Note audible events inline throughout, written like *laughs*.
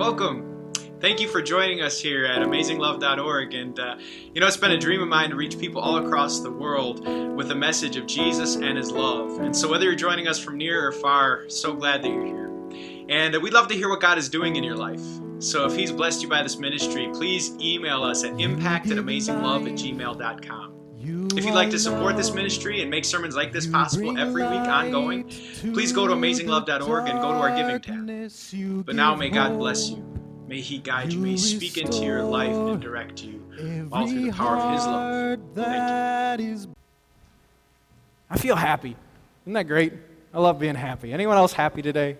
Welcome. Thank you for joining us here at AmazingLove.org. And, uh, you know, it's been a dream of mine to reach people all across the world with a message of Jesus and His love. And so, whether you're joining us from near or far, so glad that you're here. And uh, we'd love to hear what God is doing in your life. So, if He's blessed you by this ministry, please email us at impact at amazinglove at gmail.com. If you'd like to support this ministry and make sermons like this possible every week ongoing, please go to amazinglove.org and go to our giving tab. But now may God bless you. May He guide you. May He speak into your life and direct you all through the power of His love. Thank you. I feel happy. Isn't that great? I love being happy. Anyone else happy today?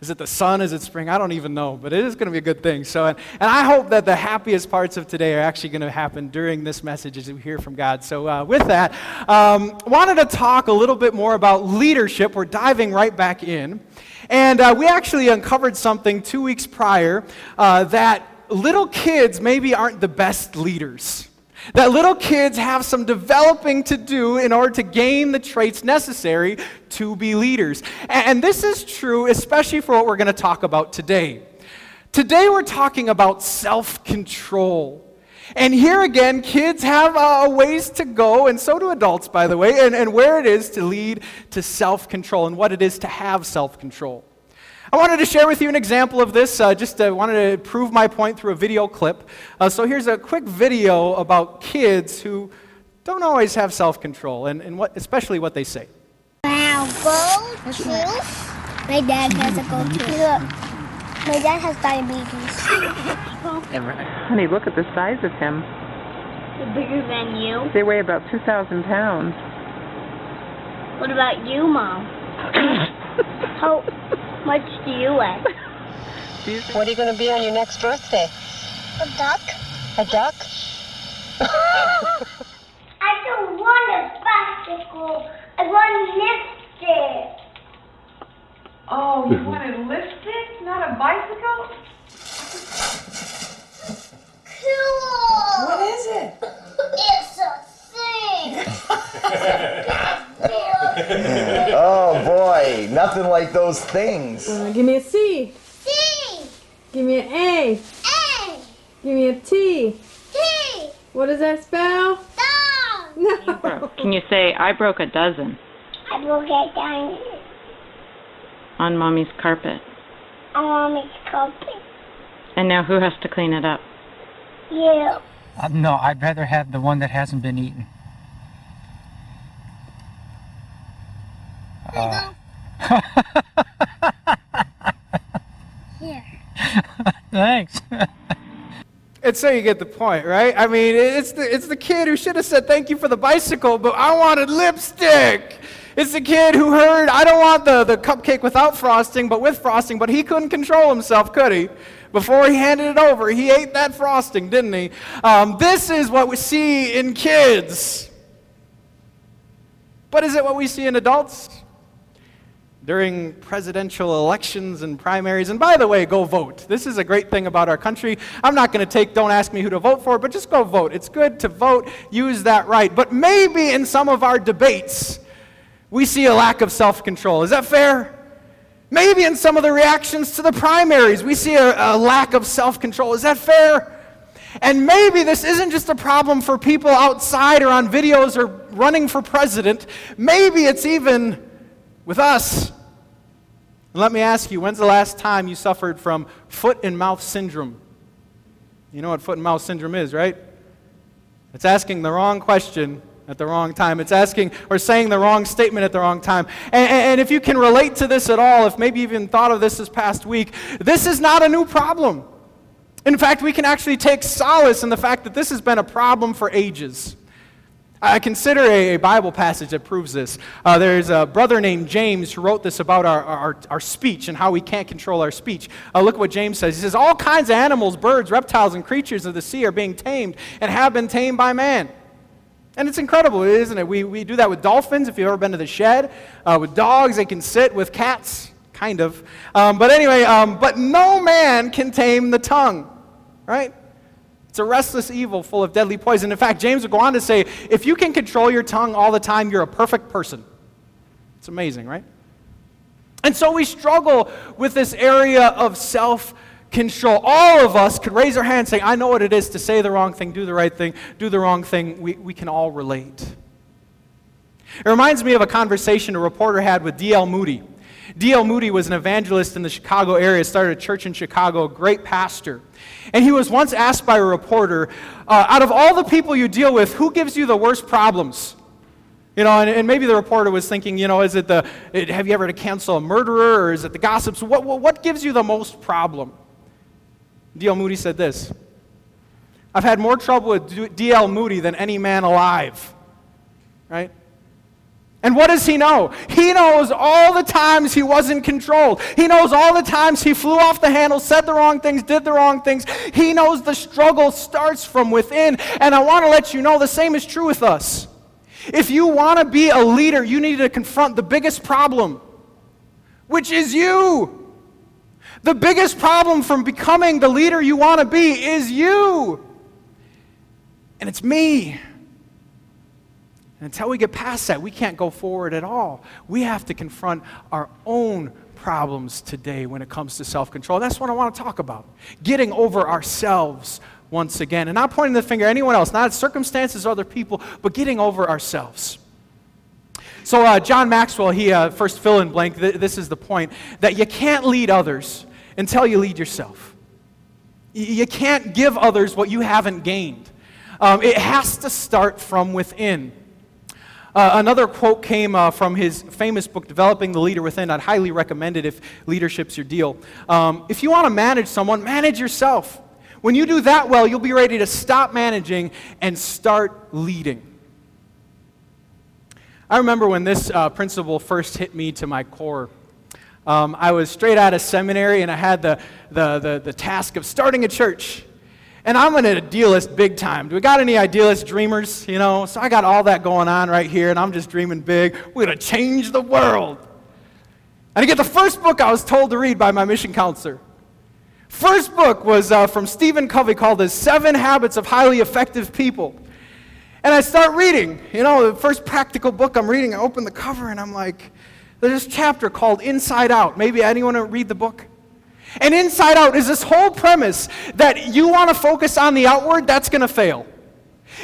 Is it the sun? Is it spring? I don't even know, but it is going to be a good thing. So, and, and I hope that the happiest parts of today are actually going to happen during this message as we hear from God. So, uh, with that, um, wanted to talk a little bit more about leadership. We're diving right back in. And uh, we actually uncovered something two weeks prior uh, that little kids maybe aren't the best leaders. That little kids have some developing to do in order to gain the traits necessary to be leaders. And this is true, especially for what we're going to talk about today. Today, we're talking about self control. And here again, kids have uh, ways to go, and so do adults, by the way, and, and where it is to lead to self control and what it is to have self control. I wanted to share with you an example of this. Uh, just uh, wanted to prove my point through a video clip. Uh, so here's a quick video about kids who don't always have self-control, and, and what, especially what they say. Wow, go to. My dad has a go to. *laughs* My dad has diabetes. Honey, look at the size of him. Bigger than you. They weigh about 2,000 pounds. What about you, Mom? *laughs* How much do you weigh? *laughs* What are you going to be on your next birthday? A duck. A duck? *laughs* I don't want a bicycle. I want lipstick. Oh, you *laughs* wanted lipstick, not a bicycle? Cool. What is it? It's a thing. *laughs* Oh boy, nothing like those things. Uh, give me a C. C. Give me an A. A. Give me a T. T. What does that spell? Dog. No. Can you say, I broke a dozen I will get down on mommy's carpet? on mommy's carpet. And now who has to clean it up? You. Uh, no, I'd rather have the one that hasn't been eaten. Here. thanks. And so you get the point, right? I mean, it's the, it's the kid who should have said thank you for the bicycle, but I wanted lipstick. It's the kid who heard, I don't want the, the cupcake without frosting, but with frosting, but he couldn't control himself, could he? Before he handed it over, he ate that frosting, didn't he? Um, this is what we see in kids. But is it what we see in adults? During presidential elections and primaries. And by the way, go vote. This is a great thing about our country. I'm not going to take, don't ask me who to vote for, but just go vote. It's good to vote, use that right. But maybe in some of our debates, we see a lack of self control. Is that fair? Maybe in some of the reactions to the primaries, we see a, a lack of self control. Is that fair? And maybe this isn't just a problem for people outside or on videos or running for president. Maybe it's even with us. And let me ask you, when's the last time you suffered from foot and mouth syndrome? You know what foot and mouth syndrome is, right? It's asking the wrong question at the wrong time. It's asking or saying the wrong statement at the wrong time. And, and, if you can relate to this at all, if maybe even thought of this this past week, this is not a new problem. In fact, we can actually take solace in the fact that this has been a problem for ages. I consider a, a Bible passage that proves this. Uh, there's a brother named James who wrote this about our, our, our speech and how we can't control our speech. Uh, look what James says. He says, All kinds of animals, birds, reptiles, and creatures of the sea are being tamed and have been tamed by man. And it's incredible, isn't it? We, we do that with dolphins, if you've ever been to the Shedd. Uh, with dogs, they can sit. With cats, kind of. Um, but anyway, um, but no man can tame the tongue, right? It's a restless evil full of deadly poison. In fact, James would go on to say if you can control your tongue all the time, you're a perfect person. It's amazing, right? And so we struggle with this area of self control. All of us could raise our hands saying, I know what it is to say the wrong thing, do the right thing, do the wrong thing. We, we can all relate. It reminds me of a conversation a reporter had with D.L. Moody. D.L. Moody was an evangelist in the Chicago area, started a church in Chicago, a great pastor. And he was once asked by a reporter, uh, out of all the people you deal with, who gives you the worst problems? You know, and, and maybe the reporter was thinking, you know, is it the, it, have you ever to cancel a murderer or is it the gossips? What, what, what gives you the most problem? D.L. Moody said this I've had more trouble with D.L. Moody than any man alive. Right? And what does he know? He knows all the times he wasn't controlled. He knows all the times he flew off the handle, said the wrong things, did the wrong things. He knows the struggle starts from within. And I want to let you know the same is true with us. If you want to be a leader, you need to confront the biggest problem, which is you. The biggest problem from becoming the leader you want to be is you. And it's me. And until we get past that, we can't go forward at all. We have to confront our own problems today when it comes to self control. That's what I want to talk about. Getting over ourselves once again. And not pointing the finger at anyone else, not at circumstances or other people, but getting over ourselves. So, uh, John Maxwell, he uh, first fill in blank, th- this is the point that you can't lead others until you lead yourself. Y- you can't give others what you haven't gained. Um, it has to start from within. Uh, another quote came uh, from his famous book, Developing the Leader Within. I'd highly recommend it if leadership's your deal. Um, if you want to manage someone, manage yourself. When you do that well, you'll be ready to stop managing and start leading. I remember when this uh, principle first hit me to my core. Um, I was straight out of seminary and I had the, the, the, the task of starting a church. And I'm an idealist big time. Do we got any idealist dreamers? You know, so I got all that going on right here, and I'm just dreaming big. We're going to change the world. And I get the first book I was told to read by my mission counselor. First book was uh, from Stephen Covey called The Seven Habits of Highly Effective People. And I start reading. You know, the first practical book I'm reading, I open the cover and I'm like, there's this chapter called Inside Out. Maybe anyone read the book? And inside out is this whole premise that you want to focus on the outward, that's going to fail.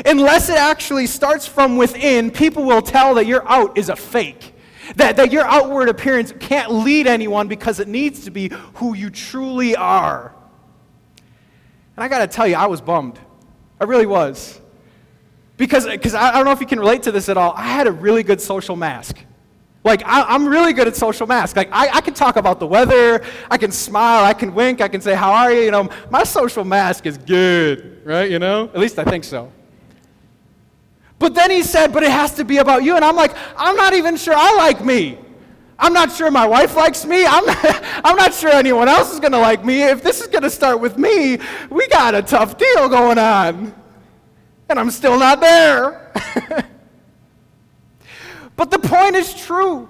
Unless it actually starts from within, people will tell that your out is a fake. That, that your outward appearance can't lead anyone because it needs to be who you truly are. And I got to tell you, I was bummed. I really was. Because, because I, I don't know if you can relate to this at all. I had a really good social mask. Like, I, am really good at social masks. Like, I, I, can talk about the weather, I can smile, I can wink, I can say, How are you? You know, my social mask is good, right? You know? At least I think so. But then he said, But it has to be about you. And I'm like, I'm not even sure I like me. I'm not sure my wife likes me. I'm not, *laughs* I'm not sure anyone else is going to like me. If this is going to start with me, we got a tough deal going on. And I'm still not there. *laughs* But the point is true.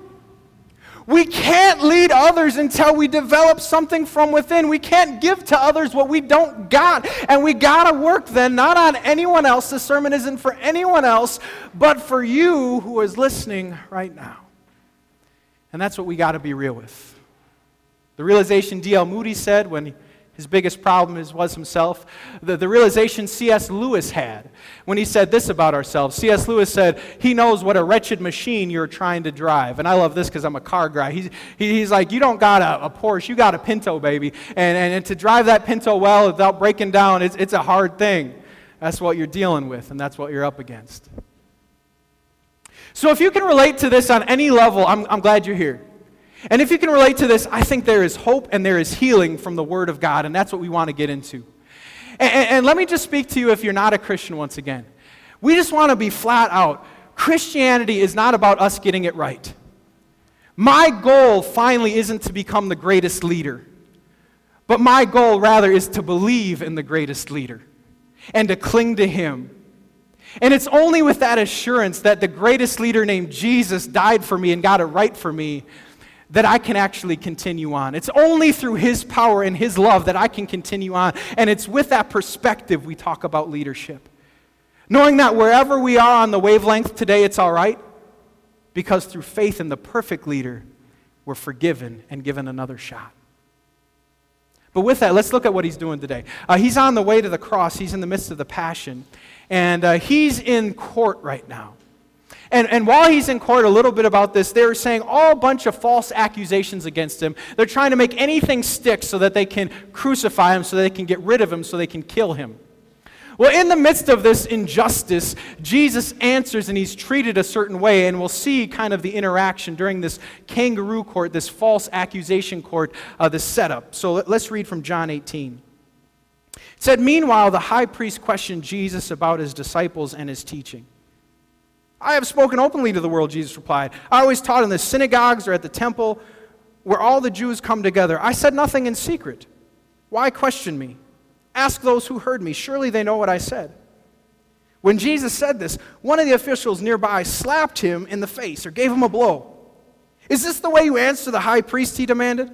We can't lead others until we develop something from within. We can't give to others what we don't got. And we got to work then, not on anyone else. The sermon isn't for anyone else, but for you who is listening right now. And that's what we got to be real with. The realization D.L. Moody said when his biggest problem is, was himself. The, the realization C.S. Lewis had when he said this about ourselves. C.S. Lewis said, He knows what a wretched machine you're trying to drive. And I love this because I'm a car guy. He's, he, he's like, You don't got a, a, Porsche, you got a Pinto, baby. And, and, and to drive that Pinto well without breaking down, it's, it's a hard thing. That's what you're dealing with, and that's what you're up against. So if you can relate to this on any level, I'm, I'm glad you're here. And if you can relate to this, I think there is hope and there is healing from the Word of God, and that's what we want to get into. And, and, and let me just speak to you if you're not a Christian once again. We just want to be flat out Christianity is not about us getting it right. My goal finally isn't to become the greatest leader, but my goal rather is to believe in the greatest leader and to cling to Him. And it's only with that assurance that the greatest leader named Jesus died for me and got it right for me that I can actually continue on. It's only through His power and His love that I can continue on. And it's with that perspective we talk about leadership. Knowing that wherever we are on the wavelength today, it's all right, because through faith in the perfect leader, we're forgiven and given another shot. But with that, let's look at what he's doing today. Uh, he's on the way to the cross, he's in the midst of the passion, and uh, he's in court right now. And, and while he's in court, a little bit about this, they're saying all bunch of false accusations against him. They're trying to make anything stick so that they can crucify him, so they can get rid of him, so they can kill him. Well, in the midst of this injustice, Jesus answers and he's treated a certain way, and we'll see kind of the interaction during this kangaroo court, this false accusation court, uh, the setup. So let, let's read from John 18. It said, Meanwhile, the high priest questioned Jesus about his disciples and his teaching. I have spoken openly to the world, Jesus replied. I always taught in the synagogues or at the temple where all the Jews come together. I said nothing in secret. Why question me? Ask those who heard me. Surely they know what I said. When Jesus said this, one of the officials nearby slapped him in the face or gave him a blow. Is this the way you answer the high priest? He demanded.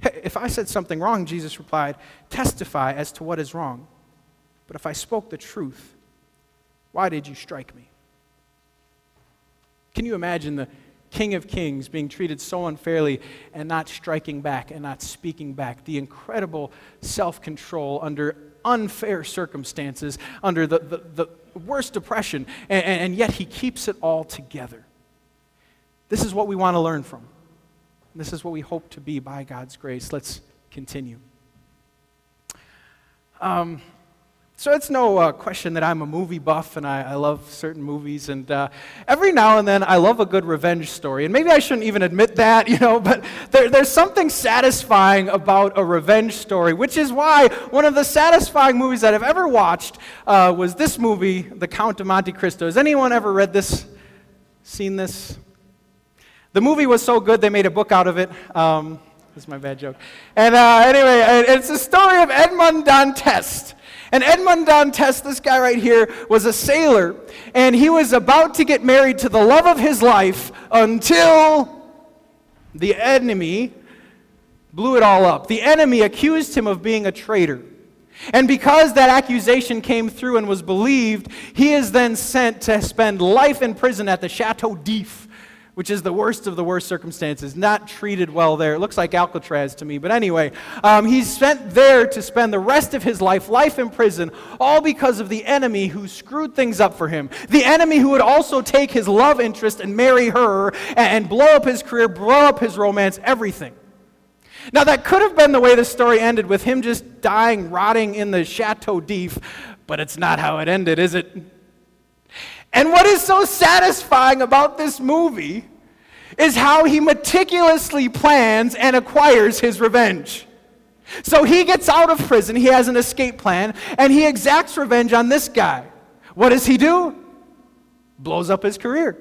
If I said something wrong, Jesus replied, testify as to what is wrong. But if I spoke the truth, why did you strike me? Can you imagine the King of Kings being treated so unfairly and not striking back and not speaking back? The incredible self control under unfair circumstances, under the, the, the worst oppression, and, and yet he keeps it all together. This is what we want to learn from. This is what we hope to be by God's grace. Let's continue. Um, so it's no uh, question that I'm a movie buff and I, I love certain movies. And uh, every now and then I love a good revenge story. And maybe I shouldn't even admit that, *laughs* you know, but there, there's something satisfying about a revenge story, which is why one of the satisfying movies that I've ever watched uh, was this movie, The Count of Monte Cristo. Has anyone ever read this? Seen this? The movie was so good they made a book out of it. Um, this is my bad joke. And uh, anyway, it's the story of Edmond Dantes. And Edmond Dantes, this guy right here, was a sailor, and he was about to get married to the love of his life until the enemy blew it all up. The enemy accused him of being a traitor. And because that accusation came through and was believed, he is then sent to spend life in prison at the Chateau d'If which is the worst of the worst circumstances, not treated well there. It looks like Alcatraz to me. But anyway, um, he's spent there to spend the rest of his life, life in prison, all because of the enemy who screwed things up for him. The enemy who would also take his love interest and marry her and, and blow up his career, blow up his romance, everything. Now, that could have been the way the story ended with him just dying, rotting in the Chateau d'If, but it's not how it ended, is it? And what is so satisfying about this movie is how he meticulously plans and acquires his revenge. So he gets out of prison, he has an escape plan, and he exacts revenge on this guy. What does he do? Blows up his career,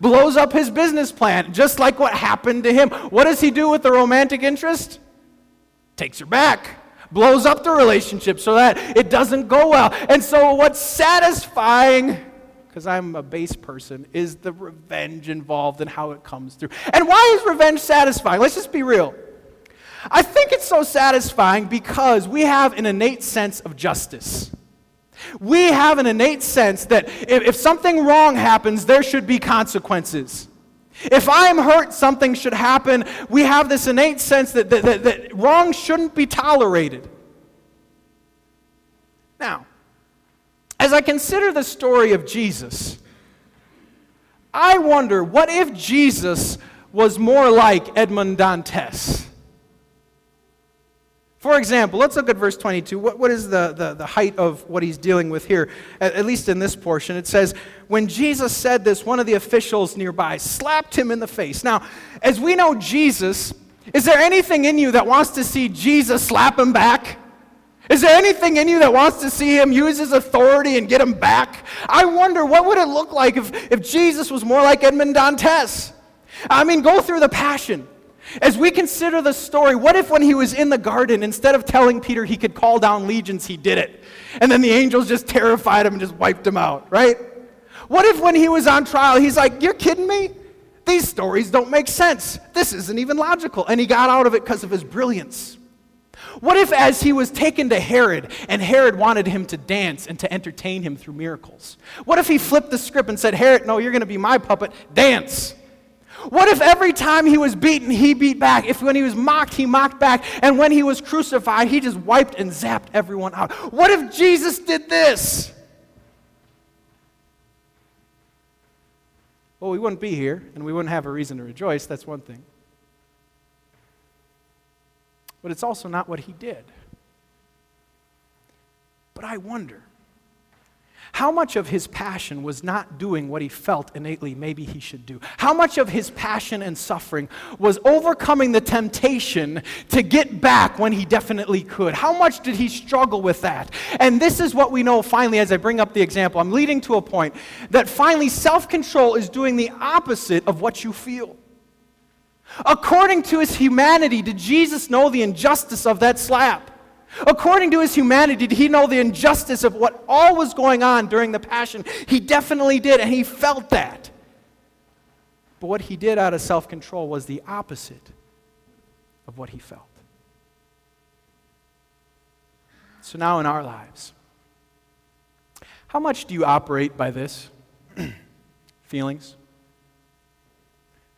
blows up his business plan, just like what happened to him. What does he do with the romantic interest? Takes her back blows up the relationship so that it doesn't go well. And so, what's satisfying because I'm a base person, is the revenge involved and how it comes through. And why is revenge satisfying? Let's just be real. I think it's so satisfying because we have an innate sense of justice. We have an innate sense that if, if something wrong happens, there should be consequences. If I'm hurt, something should happen. We have this innate sense that, that, that, that wrong shouldn't be tolerated. Now, as I consider the story of Jesus, I wonder what if Jesus was more like Edmond Dantes? For example, let's look at verse 22. What, what is the, the, the height of what he's dealing with here? At, at least in this portion, it says, When Jesus said this, one of the officials nearby slapped him in the face. Now, as we know Jesus, is there anything in you that wants to see Jesus slap him back? Is there anything in you that wants to see him use his authority and get him back? I wonder what would it look like if, if Jesus was more like Edmond Dantes? I mean, go through the passion. As we consider the story, what if when he was in the garden, instead of telling Peter he could call down legions, he did it? And then the angels just terrified him and just wiped him out, right? What if when he was on trial, he's like, You're kidding me? These stories don't make sense. This isn't even logical. And he got out of it because of his brilliance. What if, as he was taken to Herod, and Herod wanted him to dance and to entertain him through miracles? What if he flipped the script and said, Herod, no, you're going to be my puppet, dance? What if every time he was beaten, he beat back? If when he was mocked, he mocked back? And when he was crucified, he just wiped and zapped everyone out? What if Jesus did this? Well, we wouldn't be here, and we wouldn't have a reason to rejoice. That's one thing. But it's also not what he did. But I wonder how much of his passion was not doing what he felt innately maybe he should do? How much of his passion and suffering was overcoming the temptation to get back when he definitely could? How much did he struggle with that? And this is what we know finally as I bring up the example. I'm leading to a point that finally self control is doing the opposite of what you feel. According to his humanity, did Jesus know the injustice of that slap? According to his humanity, did he know the injustice of what all was going on during the Passion? He definitely did, and he felt that. But what he did out of self control was the opposite of what he felt. So now in our lives, how much do you operate by this? *clears throat* Feelings?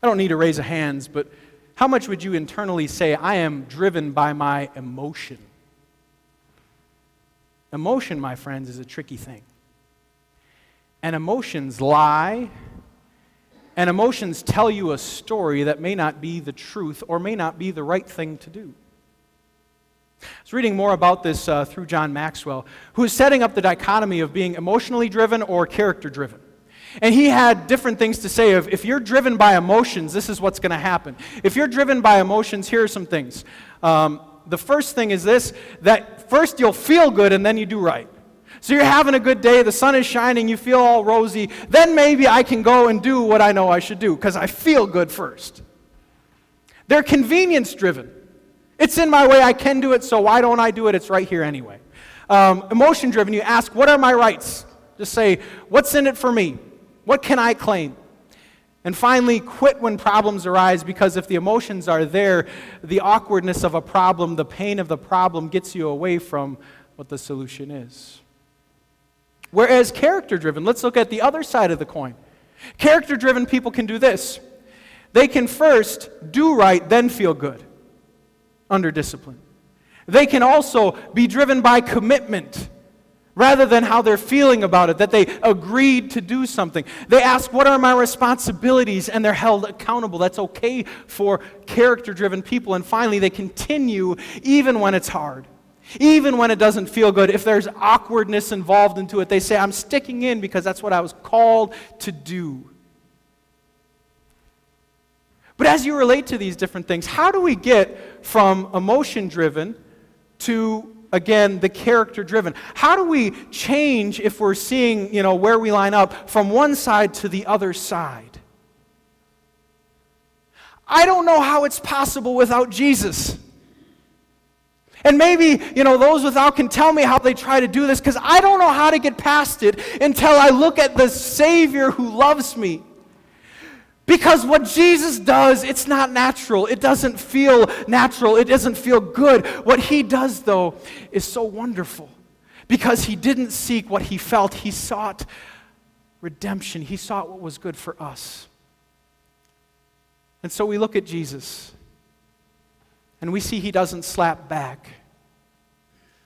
I don't need to raise a hands, but how much would you internally say, I am driven by my emotion? Emotion, my friends, is a tricky thing. And emotions lie, and emotions tell you a story that may not be the truth or may not be the right thing to do. I was reading more about this uh, through John Maxwell, who is setting up the dichotomy of being emotionally driven or character driven. And he had different things to say of if you're driven by emotions, this is what's going to happen. If you're driven by emotions, here are some things. Um, the first thing is this that first you'll feel good and then you do right. So you're having a good day, the sun is shining, you feel all rosy. Then maybe I can go and do what I know I should do because I feel good first. They're convenience driven. It's in my way, I can do it, so why don't I do it? It's right here anyway. Um, emotion driven, you ask, What are my rights? Just say, What's in it for me? What can I claim? And finally, quit when problems arise because if the emotions are there, the awkwardness of a problem, the pain of the problem gets you away from what the solution is. Whereas character driven, let's look at the other side of the coin. Character driven people can do this they can first do right, then feel good under discipline. They can also be driven by commitment rather than how they're feeling about it, that they agreed to do something. They ask, What are my responsibilities? and they're held accountable. That's okay for character driven people. And finally, they continue even when it's hard. Even when it doesn't feel good, if there's awkwardness involved into it, they say, I'm sticking in because that's what I was called to do. But as you relate to these different things, how do we get from emotion driven to again the character driven. How do we change if we're seeing you know where we line up from one side to the other side? I don't know how it's possible without jesus. And maybe, you know, those without can tell me how they try to do this because I don't know how to get past it until I look at the Savior who loves me. Because what Jesus does, it's not natural. It doesn't feel natural. It doesn't feel good. What he does, though, is so wonderful. Because he didn't seek what he felt, he sought redemption. He sought what was good for us. And so we look at Jesus, and we see he doesn't slap back.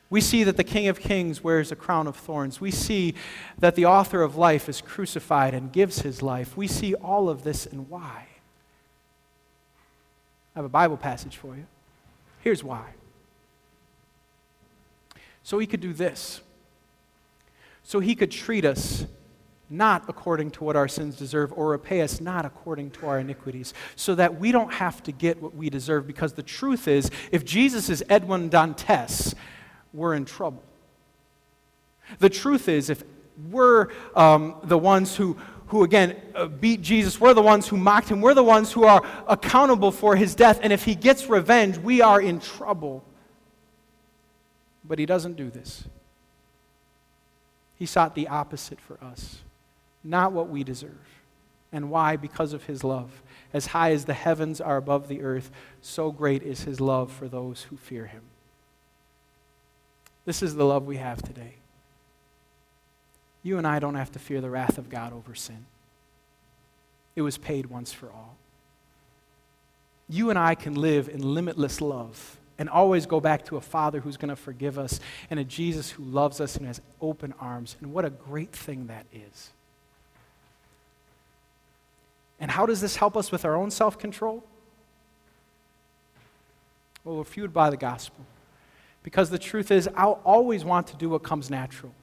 We see that the King of Kings wears a crown of thorns. We see that the author of life is crucified and gives his life. We see all of this and why. I have a Bible passage for you. Here's why. So he could do this. So he could treat us not according to what our sins deserve or repay us not according to our iniquities, so that we don't have to get what we deserve. Because the truth is, if Jesus is Edwin Dantes, we're in trouble. The truth is, if we're um, the ones who, who again, uh, beat Jesus, we're the ones who mocked him, we're the ones who are accountable for his death, and if he gets revenge, we are in trouble. But he doesn't do this. He sought the opposite for us, not what we deserve. And why? Because of his love. As high as the heavens are above the earth, so great is his love for those who fear him. This is the love we have today. You and I don't have to fear the wrath of God over sin. It was paid once for all. you and I can live in limitless love and always go back to a Father who's going to forgive us and a Jesus who loves us and has open arms. And what a great thing that is. And how does this help us with our own self control? Well, we're fueled by the gospel. Because the truth is, I'll always want to do what comes natural.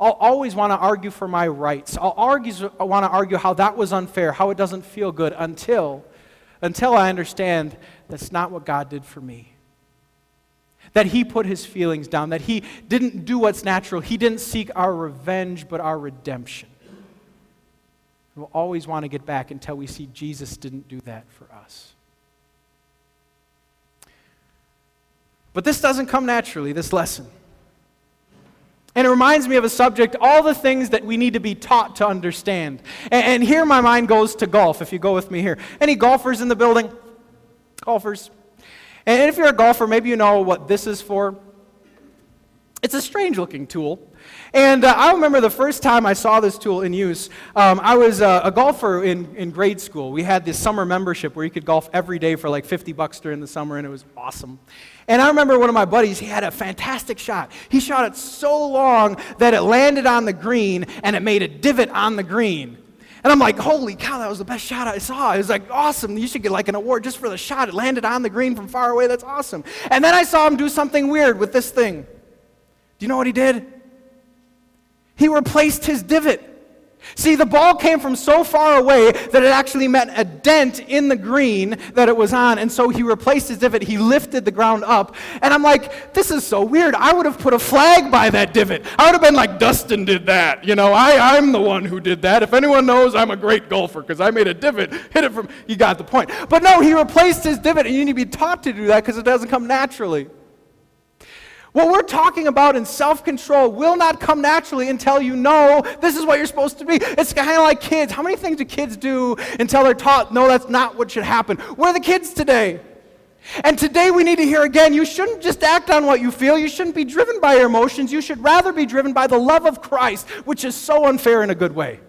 I'll always want to argue for my rights. I'll always want to argue how that was unfair, how it doesn't feel good until, until I understand that's not what God did for me. That He put His feelings down, that He didn't do what's natural. He didn't seek our revenge, but our redemption. We'll always want to get back until we see Jesus didn't do that for us. But this doesn't come naturally, this lesson. And it reminds me of a subject, all the things that we need to be taught to understand. And, and, here my mind goes to golf, if you go with me here. Any golfers in the building? Golfers. And if you're a golfer, maybe you know what this is for. It's a strange looking tool. And uh, I remember the first time I saw this tool in use. Um, I was uh, a golfer in, in grade school. We had this summer membership where you could golf every day for like 50 bucks during the summer, and it was awesome. And I remember one of my buddies, he had a fantastic shot. He shot it so long that it landed on the green and it made a divot on the green. And I'm like, holy cow, that was the best shot I saw. It was like, awesome. You should get like an award just for the shot. It landed on the green from far away. That's awesome. And then I saw him do something weird with this thing. Do you know what he did? He replaced his divot. See, the ball came from so far away that it actually meant a dent in the green that it was on. And so he replaced his divot. He lifted the ground up. And I'm like, this is so weird. I would have put a flag by that divot. I would have been like, Dustin did that. You know, I, I'm the one who did that. If anyone knows, I'm a great golfer because I made a divot, hit it from, you got the point. But no, he replaced his divot. And you need to be taught to do that because it doesn't come naturally. What we're talking about in self control will not come naturally until you know this is what you're supposed to be. It's kind of like kids. How many things do kids do until they're taught, no, that's not what should happen? Where are the kids today? And today we need to hear again you shouldn't just act on what you feel. You shouldn't be driven by your emotions. You should rather be driven by the love of Christ, which is so unfair in a good way.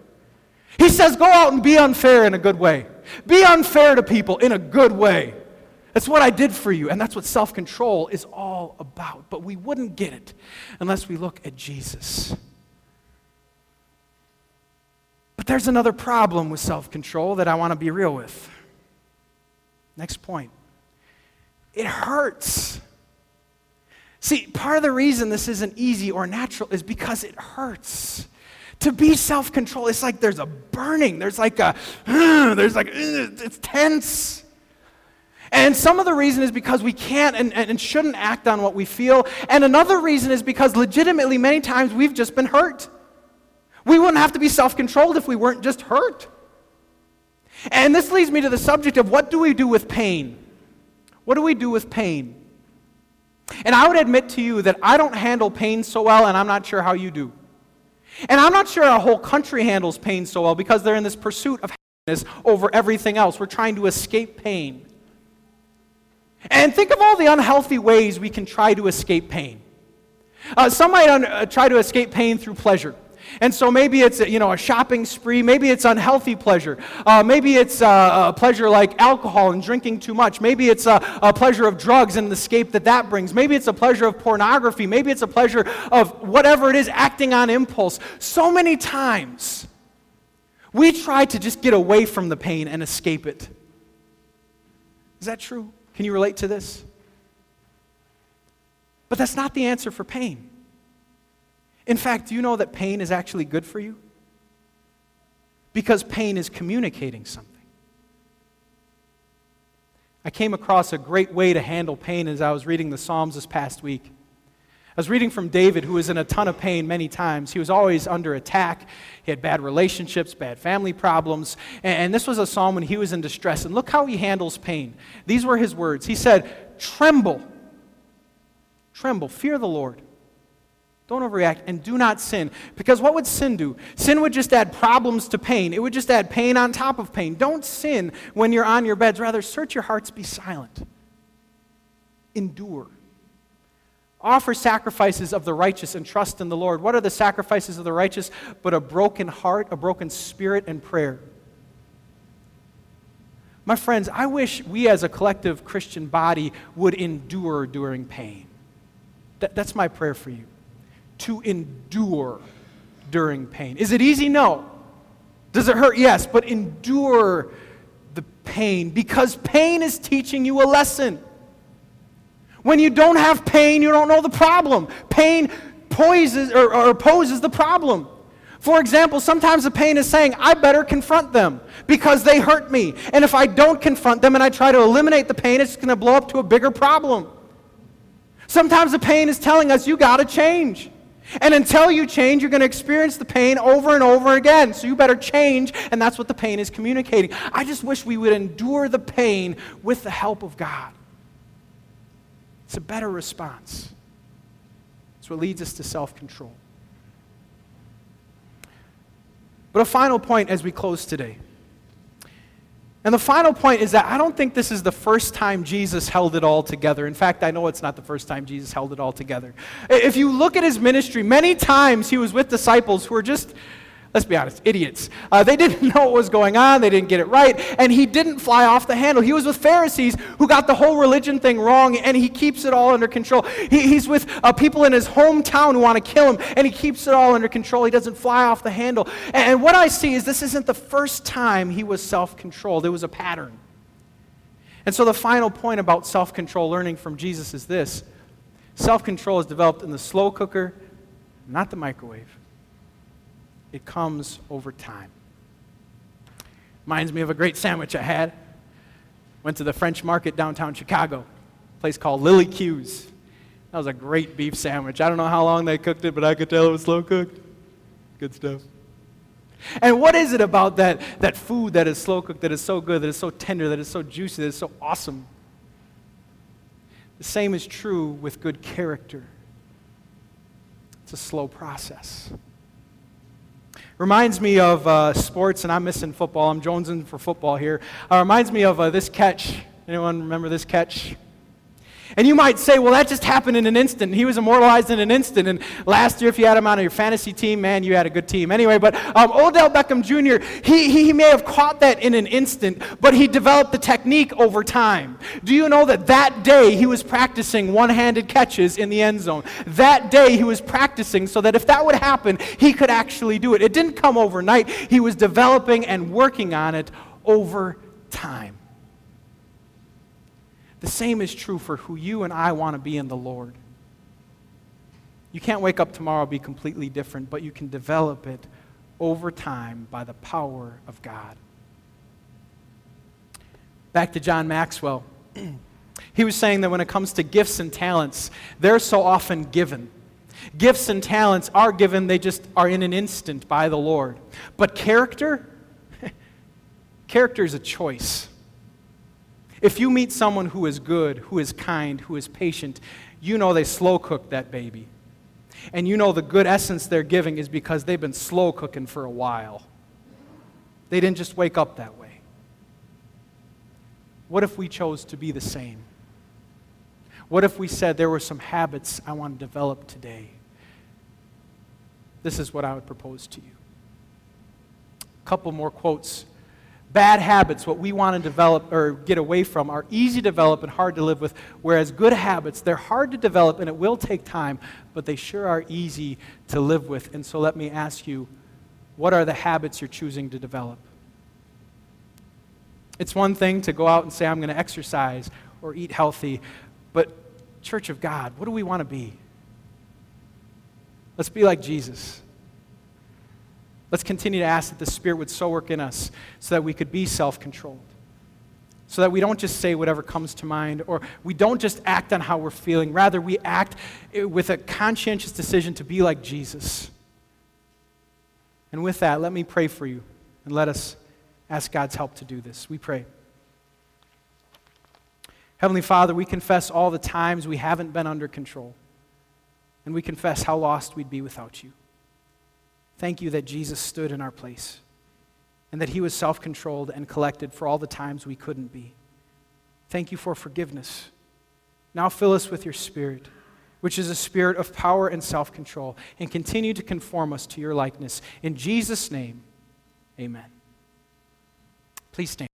He says, go out and be unfair in a good way. Be unfair to people in a good way. That's what I did for you, and that's what self control is all about. But we wouldn't get it unless we look at Jesus. But there's another problem with self control that I want to be real with. Next point it hurts. See, part of the reason this isn't easy or natural is because it hurts. To be self control, it's like there's a burning, there's like a, uh, *sighs* there's like, uh, it's tense. And some of the reason is because we can't and, and shouldn't act on what we feel. And another reason is because legitimately, many times we've just been hurt. We wouldn't have to be self controlled if we weren't just hurt. And this leads me to the subject of what do we do with pain? What do we do with pain? And I would admit to you that I don't handle pain so well, and I'm not sure how you do. And I'm not sure our whole country handles pain so well because they're in this pursuit of happiness over everything else. We're trying to escape pain. And think of all the unhealthy ways we can try to escape pain. Uh, some might un- uh, try to escape pain through pleasure. And so maybe it's you know a shopping spree, maybe it's unhealthy pleasure, uh, maybe it's uh, a pleasure like alcohol and drinking too much, maybe it's a, a, pleasure of drugs and the escape that that brings, maybe it's a pleasure of pornography, maybe it's a pleasure of whatever it is, acting on impulse. So many times we try to just get away from the pain and escape it. Is that true? Can you relate to this? But that's not the answer for pain. In fact, do you know that pain is actually good for you? Because pain is communicating something. I came across a great way to handle pain as I was reading the Psalms this past week. I was reading from David, who was in a ton of pain many times. He was always under attack. He had bad relationships, bad family problems. And, this was a psalm when he was in distress. And look how he handles pain. These were his words. He said, Tremble, tremble, fear the Lord. Don't overreact and do not sin. Because what would sin do? Sin would just add problems to pain. It would just add pain on top of pain. Don't sin when you're on your beds. Rather, search your hearts, be silent. Endure. Offer sacrifices of the righteous and trust in the Lord. What are the sacrifices of the righteous but a broken heart, a broken spirit, and prayer? My friends, I wish we as a collective Christian body would endure during pain. That, that's my prayer for you. To endure during pain. Is it easy? No. Does it hurt? Yes. But endure the pain because pain is teaching you a lesson. When you don't have pain, you don't know the problem. Pain poises or, or opposes the problem. For example, sometimes the pain is saying, I better confront them because they hurt me. And if I don't confront them and I try to eliminate the pain, it's going to blow up to a bigger problem. Sometimes the pain is telling us, you got to change. And until you change, you're going to experience the pain over and over again. So you better change, and that's what the pain is communicating. I just wish we would endure the pain with the help of God. It's a better response. It's what leads us to self control. But a final point as we close today. And the final point is that I don't think this is the first time Jesus held it all together. In fact, I know it's not the first time Jesus held it all together. If you look at his ministry, many times he was with disciples who were just let's be honest, idiots. Uh, they didn't *laughs* know what was going on, they didn't get it right, and he didn't fly off the handle. He was with Pharisees who got the whole religion thing wrong, and he keeps it all under control. He, he's with uh, people in his hometown who want to kill him, and he keeps it all under control. He doesn't fly off the handle. And, and what I see is this isn't the first time he was self controlled, it was a pattern. And so the final point about self control learning from Jesus is this self control is developed in the slow cooker, not the microwave it comes over time. Reminds me of a great sandwich I had. Went to the French market downtown Chicago, place called Lily Q's. That was a great beef sandwich. I don't know how long they cooked it, but I could tell it was slow cooked. Good stuff. And what is it about that, that food that is slow cooked, that is so good, that is so tender, that is so juicy, that is so awesome? The same is true with good character. It's a slow process. Reminds me of uh, sports, and I'm missing football. I'm jonesing for football here. Uh, reminds me of uh, this catch. Anyone remember this catch? And you might say, well, that just happened in an instant. He was immortalized in an instant. And last year, if you had him on your fantasy team, man, you had a good team. Anyway, but um, Odell Beckham Jr., he, he may have caught that in an instant, but he developed the technique over time. Do you know that that day he was practicing one handed catches in the end zone? That day he was practicing so that if that would happen, he could actually do it. It didn't come overnight, he was developing and working on it over time. The same is true for who you and I want to be in the Lord. You can't wake up tomorrow be completely different, but you can develop it over time by the power of God. Back to John Maxwell. *clears throat* he was saying that when it comes to gifts and talents, they're so often given. Gifts and talents are given, they just are in an instant by the Lord. But character, *laughs* character is a choice. If you meet someone who is good, who is kind, who is patient, you know they slow cooked that baby. And you know the good essence they're giving is because they've been slow cooking for a while. They didn't just wake up that way. What if we chose to be the same? What if we said there were some habits I want to develop today? This is what I would propose to you. A couple more quotes Bad habits, what we want to develop or get away from, are easy to develop and hard to live with, whereas good habits, they're hard to develop and it will take time, but they sure are easy to live with. And so let me ask you, what are the habits you're choosing to develop? It's one thing to go out and say, I'm going to exercise or eat healthy, but, Church of God, what do we want to be? Let's be like Jesus. Let's continue to ask that the Spirit would so work in us so that we could be self controlled. So that we don't just say whatever comes to mind, or we don't just act on how we're feeling. Rather, we act with a conscientious decision to be like Jesus. And with that, let me pray for you and let us ask God's help to do this. We pray. Heavenly Father, we confess all the times we haven't been under control, and we confess how lost we'd be without you. Thank you that Jesus stood in our place and that he was self controlled and collected for all the times we couldn't be. Thank you for forgiveness. Now fill us with your spirit, which is a spirit of power and self control, and continue to conform us to your likeness. In Jesus' name, amen. Please stand.